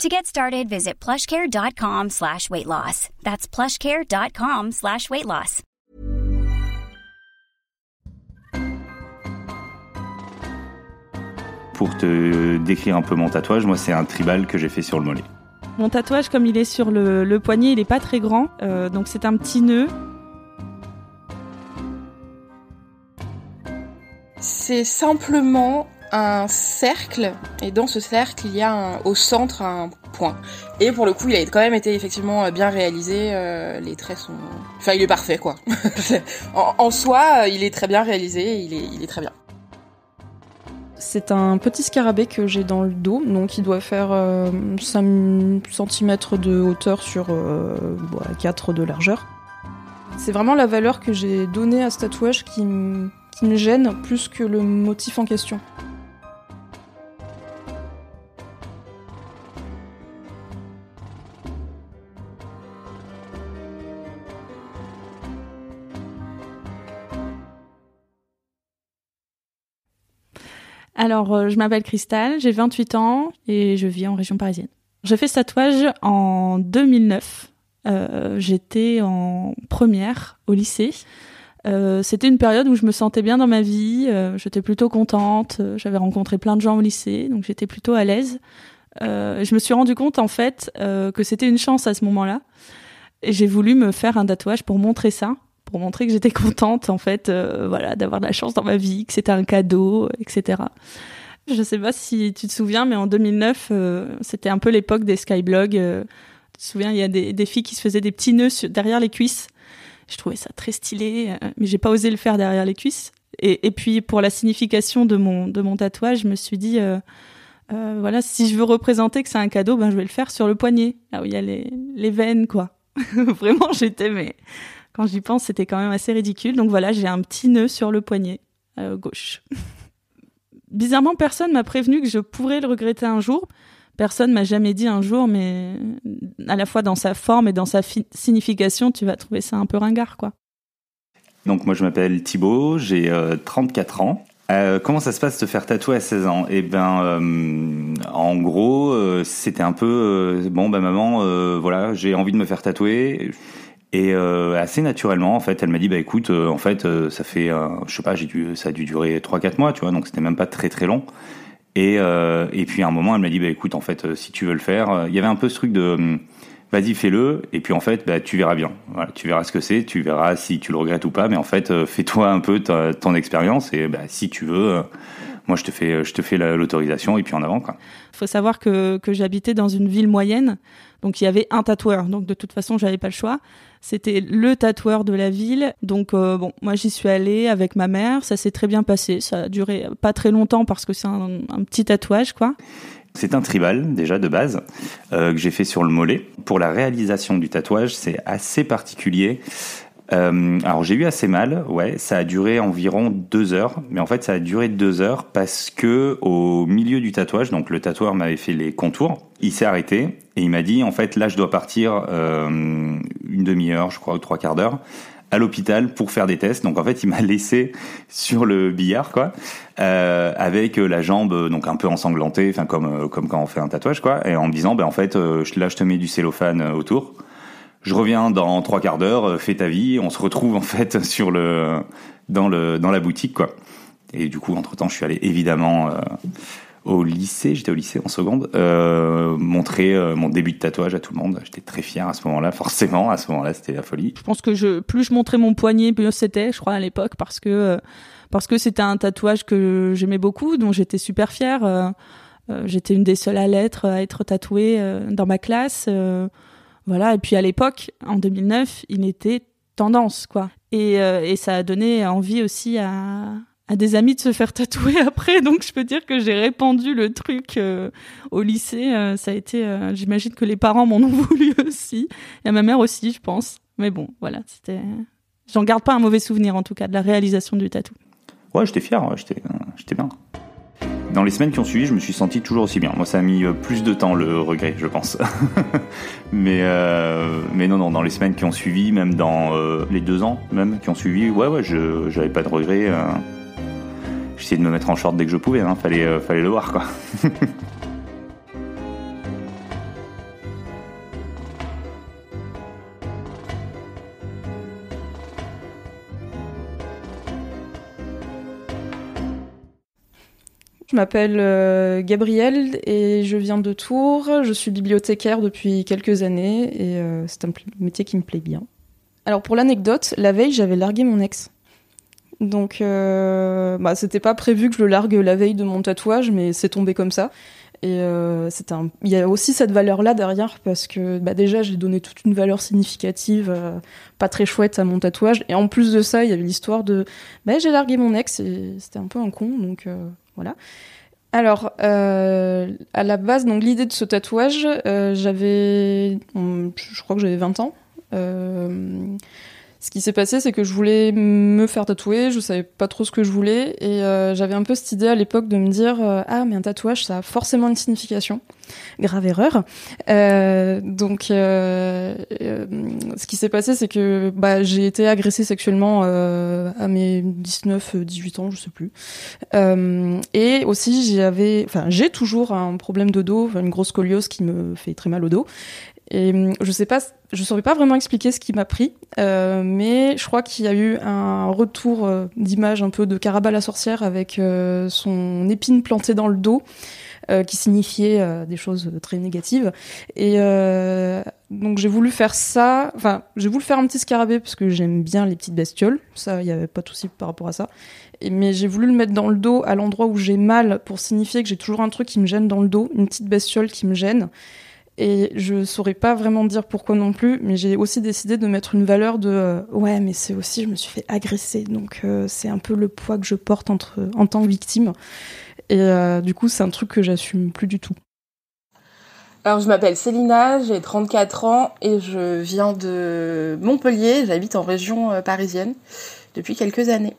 To get started, visit plushcare.com slash weight loss. That's plushcare.com slash weight loss. Pour te décrire un peu mon tatouage, moi c'est un tribal que j'ai fait sur le mollet. Mon tatouage, comme il est sur le, le poignet, il est pas très grand, euh, donc c'est un petit nœud. C'est simplement un cercle et dans ce cercle il y a au centre un point. Et pour le coup il a quand même été effectivement bien réalisé, euh, les traits sont... Enfin il est parfait quoi. en, soi euh, il est très bien réalisé, il est, très bien. C'est un petit scarabée que j'ai dans le dos, donc il doit faire euh, 5 cm de hauteur sur euh, voilà, 4 de largeur. C'est vraiment la valeur que j'ai donnée à ce tatouage qui me gêne plus que le motif en question. Alors, euh, je m'appelle Cristal, j'ai 28 ans et je vis en région parisienne. J'ai fait ce tatouage en 2009. Euh, J'étais en première au lycée. Euh, C'était une période où je me sentais bien dans ma vie. j'étais plutôt contente. J'avais rencontré plein de gens au lycée, donc j'étais plutôt à l'aise. Je me suis rendu compte en fait que c'était une chance à ce moment-là. Et j'ai voulu me faire un tatouage pour montrer ça, pour montrer que j'étais contente en fait, euh, voilà, d'avoir de la chance dans ma vie, que c'était un cadeau, etc. Je sais pas si tu te souviens, mais en 2009, euh, c'était un peu l'époque des skyblogs. euh, tu te souviens, il y a des, filles qui se faisaient des petits nœuds derrière les cuisses. Je trouvais ça très stylé, euh, mais j'ai pas osé le faire derrière les cuisses. Et, puis pour la signification de mon de mon tatouage, je me suis dit, euh, voilà, si je veux représenter que c'est un cadeau, ben je vais le faire sur le poignet, là où il y a les les veines, quoi. Vraiment, j'étais, mais quand j'y pense, c'était quand même assez ridicule. Donc voilà, j'ai un petit nœud sur le poignet euh, gauche. Bizarrement, personne m'a prévenu que je pourrais le regretter un jour. Personne m'a jamais dit un jour, mais à la fois dans sa forme et dans sa fi- signification, tu vas trouver ça un peu ringard, quoi. Donc moi je m'appelle Thibaut, j'ai euh, 34 ans. Euh, comment ça se passe de se faire tatouer à 16 ans? Eh ben, euh, en gros, c'était un peu bon, bah maman, voilà, j'ai envie de me faire tatouer. Et euh, assez naturellement, en fait, elle m'a dit, bah écoute, euh, en fait, euh, ça fait, euh, je sais pas, j'ai dû, ça a dû durer 3-4 mois, tu vois, donc c'était même pas très très long. Et, euh, et puis à un moment, elle m'a dit, bah écoute, en fait, euh, si tu veux le faire, il y avait un peu ce truc de, hum, vas-y, fais-le, et puis en fait, bah, tu verras bien. Voilà, tu verras ce que c'est, tu verras si tu le regrettes ou pas, mais en fait, fais-toi un peu ton expérience, et bah, si tu veux, moi, je te fais, je te fais la- l'autorisation, et puis en avant, quoi. Faut savoir que, que j'habitais dans une ville moyenne, donc il y avait un tatoueur, donc de toute façon j'avais pas le choix. C'était le tatoueur de la ville, donc euh, bon, moi j'y suis allée avec ma mère, ça s'est très bien passé, ça a duré pas très longtemps parce que c'est un, petit tatouage quoi. C'est un tribal déjà de base euh, que j'ai fait sur le mollet. Pour la réalisation du tatouage, c'est assez particulier. Euh, alors j'ai eu assez mal, ouais, ça a duré environ deux heures, mais en fait ça a duré deux heures parce que au milieu du tatouage, donc le tatoueur m'avait fait les contours, il s'est arrêté et il m'a dit en fait là je dois partir euh, une demi-heure, je crois, ou trois quarts d'heure à l'hôpital pour faire des tests. Donc en fait, il m'a laissé sur le billard, quoi, euh, avec la jambe donc un peu ensanglantée, enfin comme comme quand on fait un tatouage, quoi, et en me disant, ben en fait, là je te mets du cellophane autour. Je reviens dans trois quarts d'heure, euh, fais ta vie, on se retrouve en fait sur le dans le dans la boutique, quoi. Et du coup, entre temps, je suis allé évidemment euh, au lycée, j'étais au lycée en seconde, euh, montrer mon début de tatouage à tout le monde. J'étais très fier à ce moment-là, forcément, à ce moment-là, c'était la folie. Je pense que plus je montrais mon poignet, mieux c'était, je crois, à l'époque, parce que parce que c'était un tatouage que j'aimais beaucoup, dont j'étais super fière. j'étais une des seules à l'être, à être tatouée dans ma classe. Voilà. Et puis à l'époque, en 2009, il était tendance, quoi. Et, euh, et ça a donné envie aussi à des amis de se faire tatouer après, donc je peux dire que j'ai répandu le truc euh, au lycée. euh, ça a été, j'imagine que les parents m'en ont voulu aussi, et à ma mère aussi, je pense. Mais bon, voilà, c'était j'en garde pas un mauvais souvenir en tout cas de la réalisation du tatou. Ouais, j'étais fier, j'étais bien. Dans les semaines qui ont suivi, je me suis senti toujours aussi bien. Moi, ça a mis euh, plus de temps le regret, je pense. mais euh, mais non, non, dans les semaines qui ont suivi, même dans euh, les deux ans, même qui ont suivi, ouais, ouais, je j'avais pas de regret. J'essayais de me mettre en short dès que je pouvais. Hein, fallait fallait le voir, quoi. Je m'appelle euh, Gabrielle et je viens de Tours. Je suis bibliothécaire depuis quelques années et euh, c'est un métier qui me plaît bien. Alors pour l'anecdote, la veille j'avais largué mon ex. Donc euh, bah, c'était pas prévu que je le largue la veille de mon tatouage, mais c'est tombé comme ça. Et un... il y a aussi cette valeur-là derrière parce que bah, déjà j'ai donné toute une valeur significative, pas très chouette à mon tatouage. Et en plus de ça, il y avait l'histoire de bah, j'ai largué mon ex et c'était un peu un con, donc voilà. Alors, euh, à la base, donc l'idée de ce tatouage, euh, j'avais, hum, je crois que j'avais 20 ans. Euh, ce qui s'est passé, c'est que je voulais me faire tatouer, je savais pas trop ce que je voulais, et euh, j'avais un peu cette idée à l'époque de me dire euh, ah mais un tatouage ça a forcément une signification. Grave erreur. Euh, donc euh, euh, ce qui s'est passé, c'est que bah, j'ai été agressée sexuellement à mes 19-18 ans, je sais plus. Et aussi j'avais, enfin j'ai toujours un problème de dos, une grosse scoliose qui me fait très mal au dos. Et hum, je sais pas, je saurais pas vraiment expliquer ce qui m'a pris, euh, mais je crois qu'il y a eu un retour euh, d'image un peu de Caraba la sorcière avec euh, son épine plantée dans le dos, qui signifiait des choses très négatives. Et donc j'ai voulu faire ça, enfin j'ai voulu faire un petit scarabée parce que j'aime bien les petites bestioles, ça il y avait pas de souci par rapport à ça. Mais j'ai voulu le mettre dans le dos à l'endroit où j'ai mal pour signifier que j'ai toujours un truc qui me gêne dans le dos, une petite bestiole qui me gêne. Et je saurais pas vraiment dire pourquoi non plus, mais j'ai aussi décidé de mettre une valeur de euh, ouais, mais c'est aussi je me suis fait agresser, donc euh, c'est un peu le poids que je porte en tant que victime. Et euh, du coup, c'est un truc que j'assume plus du tout. Alors, je m'appelle Célina, j'ai 34 ans et je viens de Montpellier. J'habite en région parisienne depuis quelques années.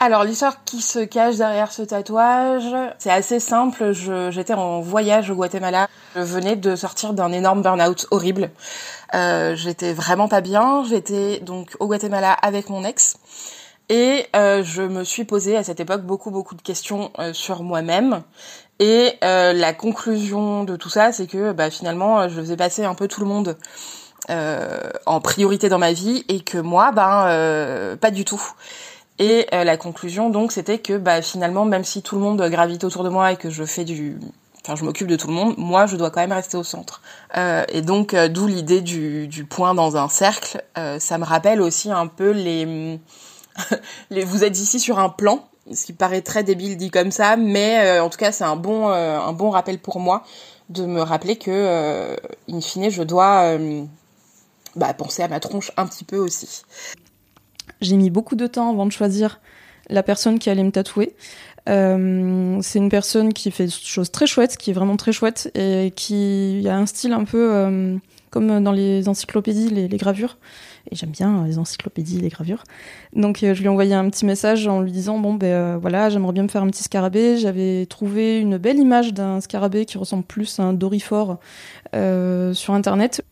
Alors, l'histoire qui se cache derrière ce tatouage, c'est assez simple. J'étais en voyage au Guatemala. Je venais de sortir d'un énorme burn-out horrible. Euh, j'étais vraiment pas bien. J'étais donc au Guatemala avec mon ex. Et euh, je me suis posé à cette époque beaucoup beaucoup de questions euh, sur moi-même et euh, la conclusion de tout ça, c'est que bah, finalement, euh, je faisais passer un peu tout le monde en priorité dans ma vie et que moi, ben, pas du tout. Et euh, la conclusion, donc, c'était que bah, finalement, même si tout le monde gravite autour de moi et que je fais du... Enfin, je m'occupe de tout le monde, moi, je dois quand même rester au centre. Euh, et donc, euh, d'où l'idée du, du point dans un cercle. Euh, ça me rappelle aussi un peu les... les vous êtes ici sur un plan ce qui paraît très débile dit comme ça, mais euh, en tout cas c'est un bon un bon rappel pour moi de me rappeler que in fine je dois bah, penser à ma tronche un petit peu aussi. J'ai mis beaucoup de temps avant de choisir la personne qui allait me tatouer. Euh, c'est une personne qui fait des choses très chouettes, qui est vraiment très chouette et qui a un style un peu euh, comme dans les encyclopédies, les, gravures. Et j'aime bien les encyclopédies, les gravures. Donc euh, je lui ai envoyé un petit message en lui disant bon ben voilà, j'aimerais bien me faire un petit scarabée. J'avais trouvé une belle image d'un scarabée qui ressemble plus à un dorifort sur internet.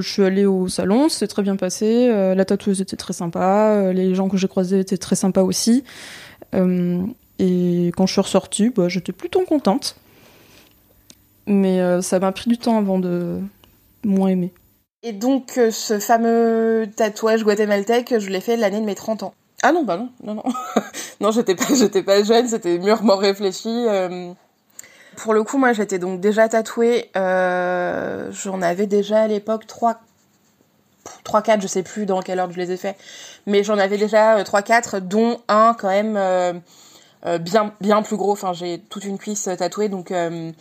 Je suis allée au salon, c'est très bien passé. euh, la tatoueuse était très sympa. euh, les gens que j'ai croisés étaient très sympas aussi. Euh, et quand je suis ressortie, bah, j'étais plutôt contente. Mais ça m'a pris du temps avant de moins aimer. Et donc ce fameux tatouage guatémaltèque, je l'ai fait l'année de mes 30 ans. Ah non, bah non, non, non. non, j'étais pas, j'étais pas jeune, c'était mûrement réfléchi. Pour le coup, moi, j'étais donc déjà tatouée. euh, J'en avais déjà à l'époque 3, 3, 4, je sais plus dans quelle ordre je les ai fait. Mais j'en avais déjà 3, 4, dont un quand même euh, euh, bien, bien plus gros. Enfin, j'ai toute une cuisse tatouée, donc... euh,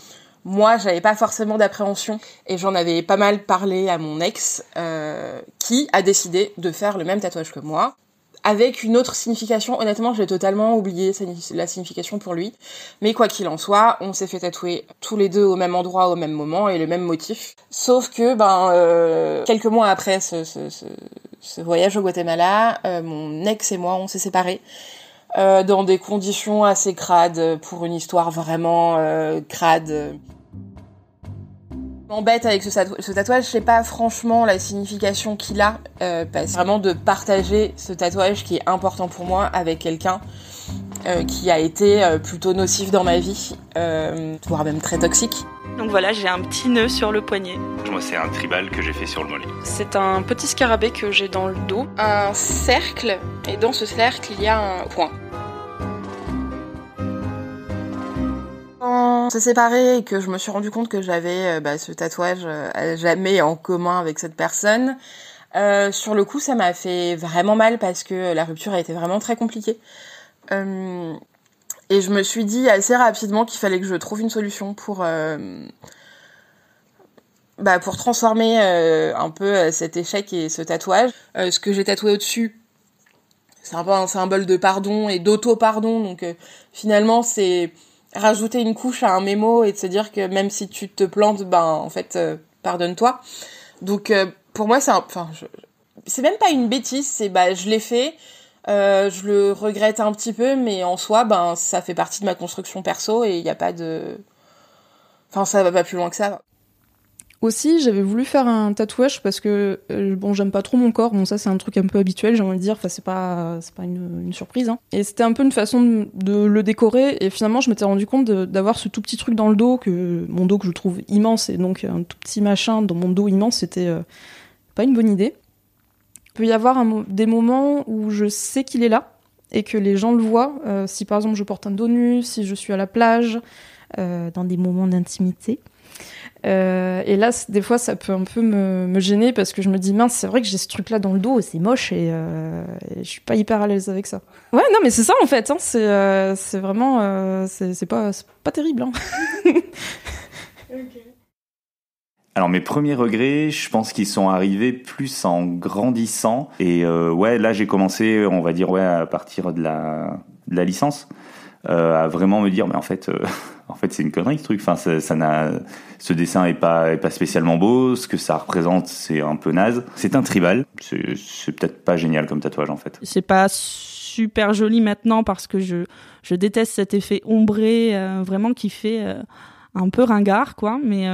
moi, j'avais pas forcément d'appréhension et j'en avais pas mal parlé à mon ex, euh, qui a décidé de faire le même tatouage que moi. Avec une autre signification. Honnêtement, j'ai totalement oublié la signification pour lui. Mais quoi qu'il en soit, on s'est fait tatouer tous les deux au même endroit, au même moment et le même motif. Sauf que, ben, euh, quelques mois après ce, ce, ce, voyage au Guatemala, euh, mon ex et moi, on s'est séparés. Euh, dans des conditions assez crades pour une histoire vraiment euh, crade m'embête avec ce, ce, tatouage, je sais pas franchement la signification qu'il a, euh, parce vraiment de partager ce tatouage qui est important pour moi avec quelqu'un euh, qui a été euh, plutôt nocif dans ma vie, euh, voire même très toxique. Donc voilà, j'ai un petit nœud sur le poignet. Moi, c'est un tribal que j'ai fait sur le mollet. C'est un petit scarabée que j'ai dans le dos. Un cercle, et dans ce cercle, il y a un point. On s'est et que je me suis rendu compte que j'avais euh, bah, ce tatouage euh, à jamais en commun avec cette personne, euh, sur le coup, ça m'a fait vraiment mal parce que la rupture a été vraiment très compliquée. Et je me suis dit assez rapidement qu'il fallait que je trouve une solution pour bah, pour transformer un peu cet échec et ce tatouage. ce que j'ai tatoué au-dessus, c'est un peu un symbole de pardon et d'auto-pardon. Donc finalement, c'est rajouter une couche à un mémo et de se dire que même si tu te plantes, ben en fait, pardonne-toi. Donc pour moi, c'est enfin, c'est même pas une bêtise. C'est bah, je l'ai fait. Euh, je le regrette un petit peu, mais en soi, ben, ça fait partie de ma construction perso et il n'y a pas de. Enfin, ça va pas plus loin que ça. Aussi, j'avais voulu faire un tatouage parce que euh, bon, j'aime pas trop mon corps. Bon, ça c'est un truc un peu habituel, j'ai envie de dire. Enfin, c'est pas c'est pas une, surprise. Hein. Et c'était un peu une façon de, le décorer. Et finalement, je m'étais rendu compte d'avoir ce tout petit truc dans le dos que mon dos que je trouve immense et donc un tout petit machin dans mon dos immense, c'était euh, pas une bonne idée. Il peut y avoir des moments où je sais qu'il est là et que les gens le voient. Euh, si par exemple je porte un dos nu, si je suis à la plage, dans des moments d'intimité. Euh, et là, des fois, ça peut un peu me, me gêner parce que je me dis, mince, c'est vrai que j'ai ce truc-là dans le dos, c'est moche et, euh, et, je suis pas hyper à l'aise avec ça. Ouais, non, mais c'est ça en fait. Hein, c'est euh, vraiment, euh, c'est pas, pas terrible. Hein. okay. Alors mes premiers regrets, je pense qu'ils sont arrivés plus en grandissant. Et euh, ouais, là j'ai commencé, on va dire ouais, à partir de la, de la licence, euh, à vraiment me dire, mais en fait, euh, en fait c'est une connerie ce truc. Enfin, ça, ça n'a, ce dessin est pas, spécialement beau. Ce que ça représente, c'est un peu naze. C'est un tribal. C'est, peut-être pas génial comme tatouage en fait. C'est pas super joli maintenant parce que je, déteste cet effet ombré, euh, vraiment qui fait euh, un peu ringard, quoi. Mais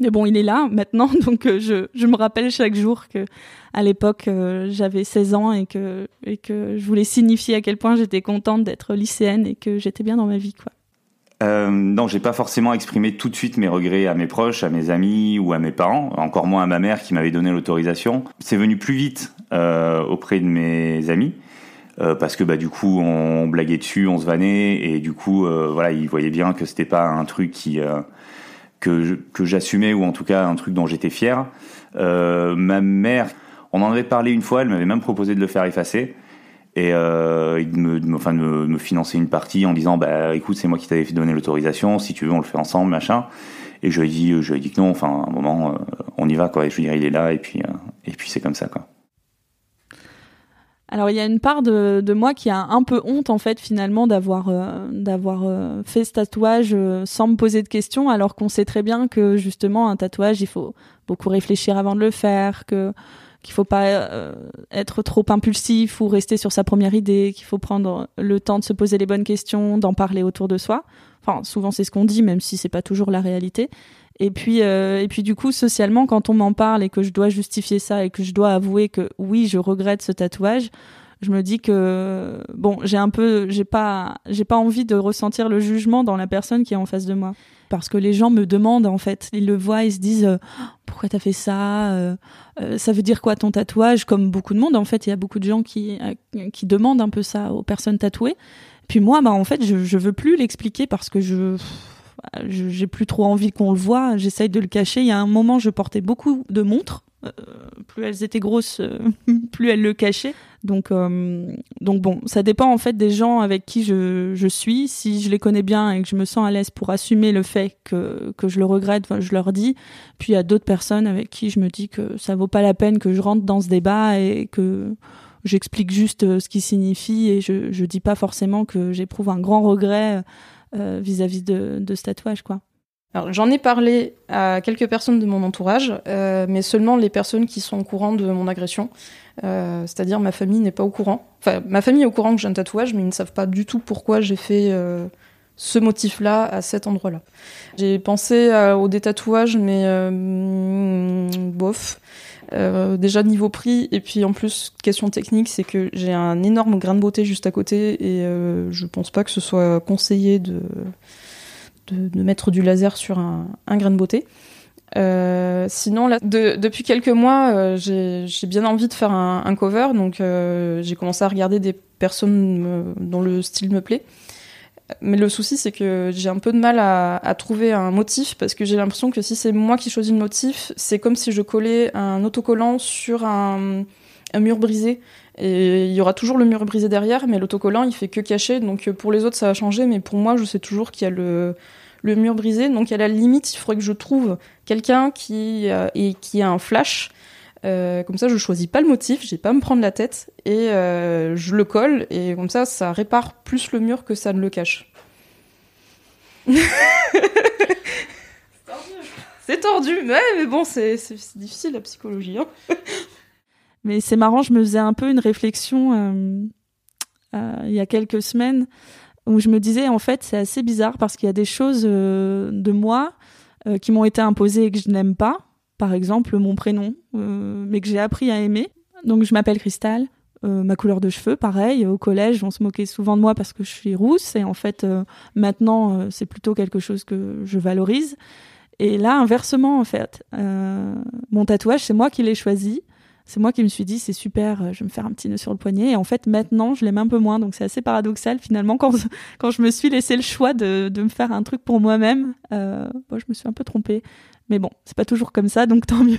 mais bon, il est là maintenant, donc euh, je, me rappelle chaque jour que à l'époque euh, j'avais 16 ans et que, et que je voulais signifier à quel point j'étais contente d'être lycéenne et que j'étais bien dans ma vie, quoi. Euh, non, j'ai pas forcément exprimé tout de suite mes regrets à mes proches, à mes amis ou à mes parents, encore moins à ma mère qui m'avait donné l'autorisation. C'est venu plus vite euh, auprès de mes amis. Euh, parce que bah du coup on blaguait dessus, on se vannait et du coup euh, voilà ils voyaient bien que c'était pas un truc qui euh, que, j'assumais ou en tout cas un truc dont j'étais fier. Euh, ma mère, on en avait parlé une fois, elle m'avait même proposé de le faire effacer et euh, de, me, de, me, enfin, de me financer une partie en disant bah écoute c'est moi qui t'avais donner l'autorisation, si tu veux on le fait ensemble machin. Et je lui ai dit, je lui ai dit que non, enfin à un moment euh, on y va quoi. Et je lui dire il est là et puis euh, et puis c'est comme ça quoi. Alors il y a une part de, de, moi qui a un peu honte en fait finalement d'avoir euh, d'avoir euh, fait ce tatouage euh, sans me poser de questions alors qu'on sait très bien que justement un tatouage il faut beaucoup réfléchir avant de le faire que qu'il faut pas euh, être trop impulsif ou rester sur sa première idée qu'il faut prendre le temps de se poser les bonnes questions d'en parler autour de soi. Enfin souvent c'est ce qu'on dit même si c'est pas toujours la réalité. Et puis, euh, et puis du coup, socialement, quand on m'en parle et que je dois justifier ça et que je dois avouer que oui, je regrette ce tatouage, je me dis que bon, j'ai un peu, j'ai pas, j'ai pas envie de ressentir le jugement dans la personne qui est en face de moi, parce que les gens me demandent en fait, ils le voient, ils se disent euh, pourquoi t'as fait ça, euh, euh, ça veut dire quoi ton tatouage, comme beaucoup de monde en fait, il y a beaucoup de gens qui qui demandent un peu ça aux personnes tatouées. Puis moi, bah en fait, je, je veux plus l'expliquer parce que je j'ai plus trop envie qu'on le voit, j'essaye de le cacher. Il y a un moment, je portais beaucoup de montres. Euh, plus elles étaient grosses, euh, plus elles le cachaient. Donc, euh, donc bon, ça dépend en fait des gens avec qui je, je suis. Si je les connais bien et que je me sens à l'aise pour assumer le fait que, que je le regrette, je leur dis. Puis il y a d'autres personnes avec qui je me dis que ça vaut pas la peine que je rentre dans ce débat et que j'explique juste ce qui signifie et je je dis pas forcément que j'éprouve un grand regret vis-à-vis de, de ce tatouage quoi. J'en ai parlé à quelques personnes de mon entourage, euh, mais seulement les personnes qui sont au courant de mon agression. Euh, c'est-à-dire ma famille n'est pas au courant. Enfin, ma famille est au courant que j'ai un tatouage, mais ils ne savent pas du tout pourquoi j'ai fait euh, ce motif-là à cet endroit-là. J'ai pensé au détatouage, mais bof. déjà niveau prix et puis en plus question technique c'est que j'ai un énorme grain de beauté juste à côté et je pense pas que ce soit conseillé de de, mettre du laser sur un, grain de beauté. Euh, sinon, depuis quelques mois, euh, j'ai bien envie de faire un, cover, donc euh, j'ai commencé à regarder des personnes dont le style me plaît. Mais le souci, c'est que j'ai un peu de mal à, trouver un motif parce que j'ai l'impression que si c'est moi qui choisis le motif, c'est comme si je collais un autocollant sur un, un mur brisé. Et il y aura toujours le mur brisé derrière, mais l'autocollant, il fait que cacher. Donc pour les autres, ça va changer, mais pour moi, je sais toujours qu'il y a le, le mur brisé. Donc à la limite, il faudrait que je trouve quelqu'un qui, euh, et, qui a un flash. Euh, comme ça, je choisis pas le motif, j'ai pas à me prendre la tête et euh, je le colle et comme ça, ça répare plus le mur que ça ne le cache. c'est tordu, mais, mais bon, c'est difficile la psychologie. Hein. mais c'est marrant, je me faisais un peu une réflexion il y a quelques semaines où je me disais en fait c'est assez bizarre parce qu'il y a des choses euh, de moi euh, qui m'ont été imposées et que je n'aime pas. Par exemple mon prénom, euh, mais que j'ai appris à aimer. Donc je m'appelle Cristal. ma couleur de cheveux, pareil. Au collège, on se moquait souvent de moi parce que je suis rousse. Et en fait, maintenant, c'est plutôt quelque chose que je valorise. Et là, inversement, en fait, mon tatouage, c'est moi qui l'ai choisi c'est moi qui me suis dit c'est super, euh, je vais me faire un petit nœud sur le poignet. Et en fait, maintenant, je l'aime un peu moins. Donc c'est assez paradoxal finalement quand, quand je me suis laissé le choix de, de me faire un truc pour moi-même. Euh, je me suis un peu trompée. Mais bon, c'est pas toujours comme ça, donc tant mieux.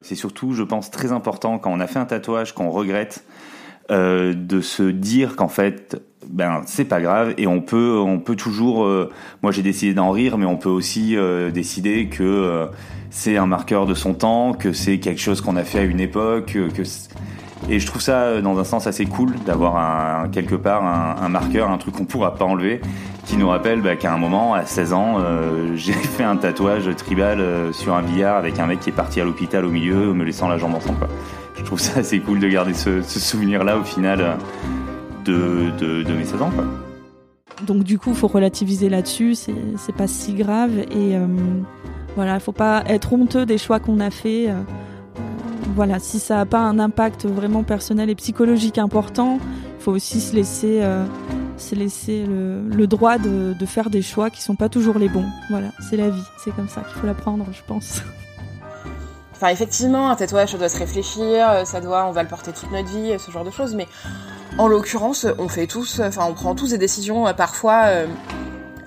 C'est surtout, je pense, très important quand on a fait un tatouage qu'on regrette. Euh, de se dire qu'en fait ben c'est pas grave et on peut on peut toujours euh, moi j'ai décidé d'en rire mais on peut aussi euh, décider que c'est un marqueur de son temps que c'est quelque chose qu'on a fait à une époque que et je trouve ça dans un sens assez cool d'avoir un, quelque part un, marqueur un truc qu'on pourra pas enlever qui nous rappelle bah, qu'à un moment à 16 ans j'ai fait un tatouage tribal sur un billard avec un mec qui est parti à l'hôpital au milieu me laissant la jambe en sang je trouve ça assez cool de garder ce, souvenir-là au final de, mes 16 ans. Donc du coup, il faut relativiser là-dessus, c'est pas si grave et euh, voilà, il faut pas être honteux des choix qu'on a fait. Euh, voilà, si ça n'a pas un impact vraiment personnel et psychologique important, il faut aussi se laisser, euh, se laisser le, droit de, faire des choix qui sont pas toujours les bons. Voilà, c'est la vie, c'est comme ça qu'il faut l'apprendre, je pense. Enfin, effectivement, un tatouage, ça doit se réfléchir, euh, ça doit, on va le porter toute notre vie, ce genre de choses. Mais en l'occurrence, on fait tous, enfin, on prend tous des décisions euh, parfois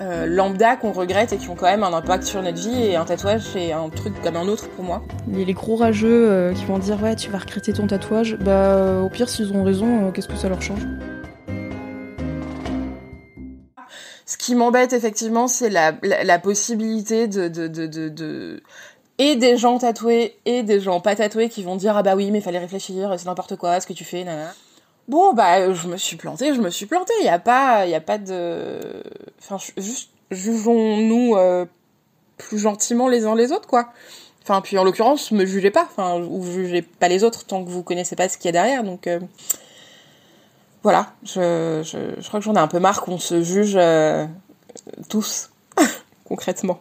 euh, lambda qu'on regrette et qui ont quand même un impact sur notre vie. Et un tatouage, c'est un truc comme un autre pour moi. Les, les gros rageux qui vont dire ouais, tu vas regretter ton tatouage. Bah, au pire, s'ils ont raison, qu'est-ce que ça leur change? Ce qui m'embête effectivement, c'est la, la, possibilité de, de, de, de et des gens tatoués et des gens pas tatoués qui vont dire ah bah oui mais fallait réfléchir c'est n'importe quoi ce que tu fais nanana. bon bah je me suis plantée je me suis plantée il y a pas il y a pas de enfin juste jugeons-nous euh, plus gentiment les uns les autres quoi. Enfin puis en l'occurrence me jugez pas enfin ou jugez pas les autres tant que vous connaissez pas ce qu'il y a derrière donc euh, voilà. Je, je, crois que j'en ai un peu marre qu'on se juge euh, tous concrètement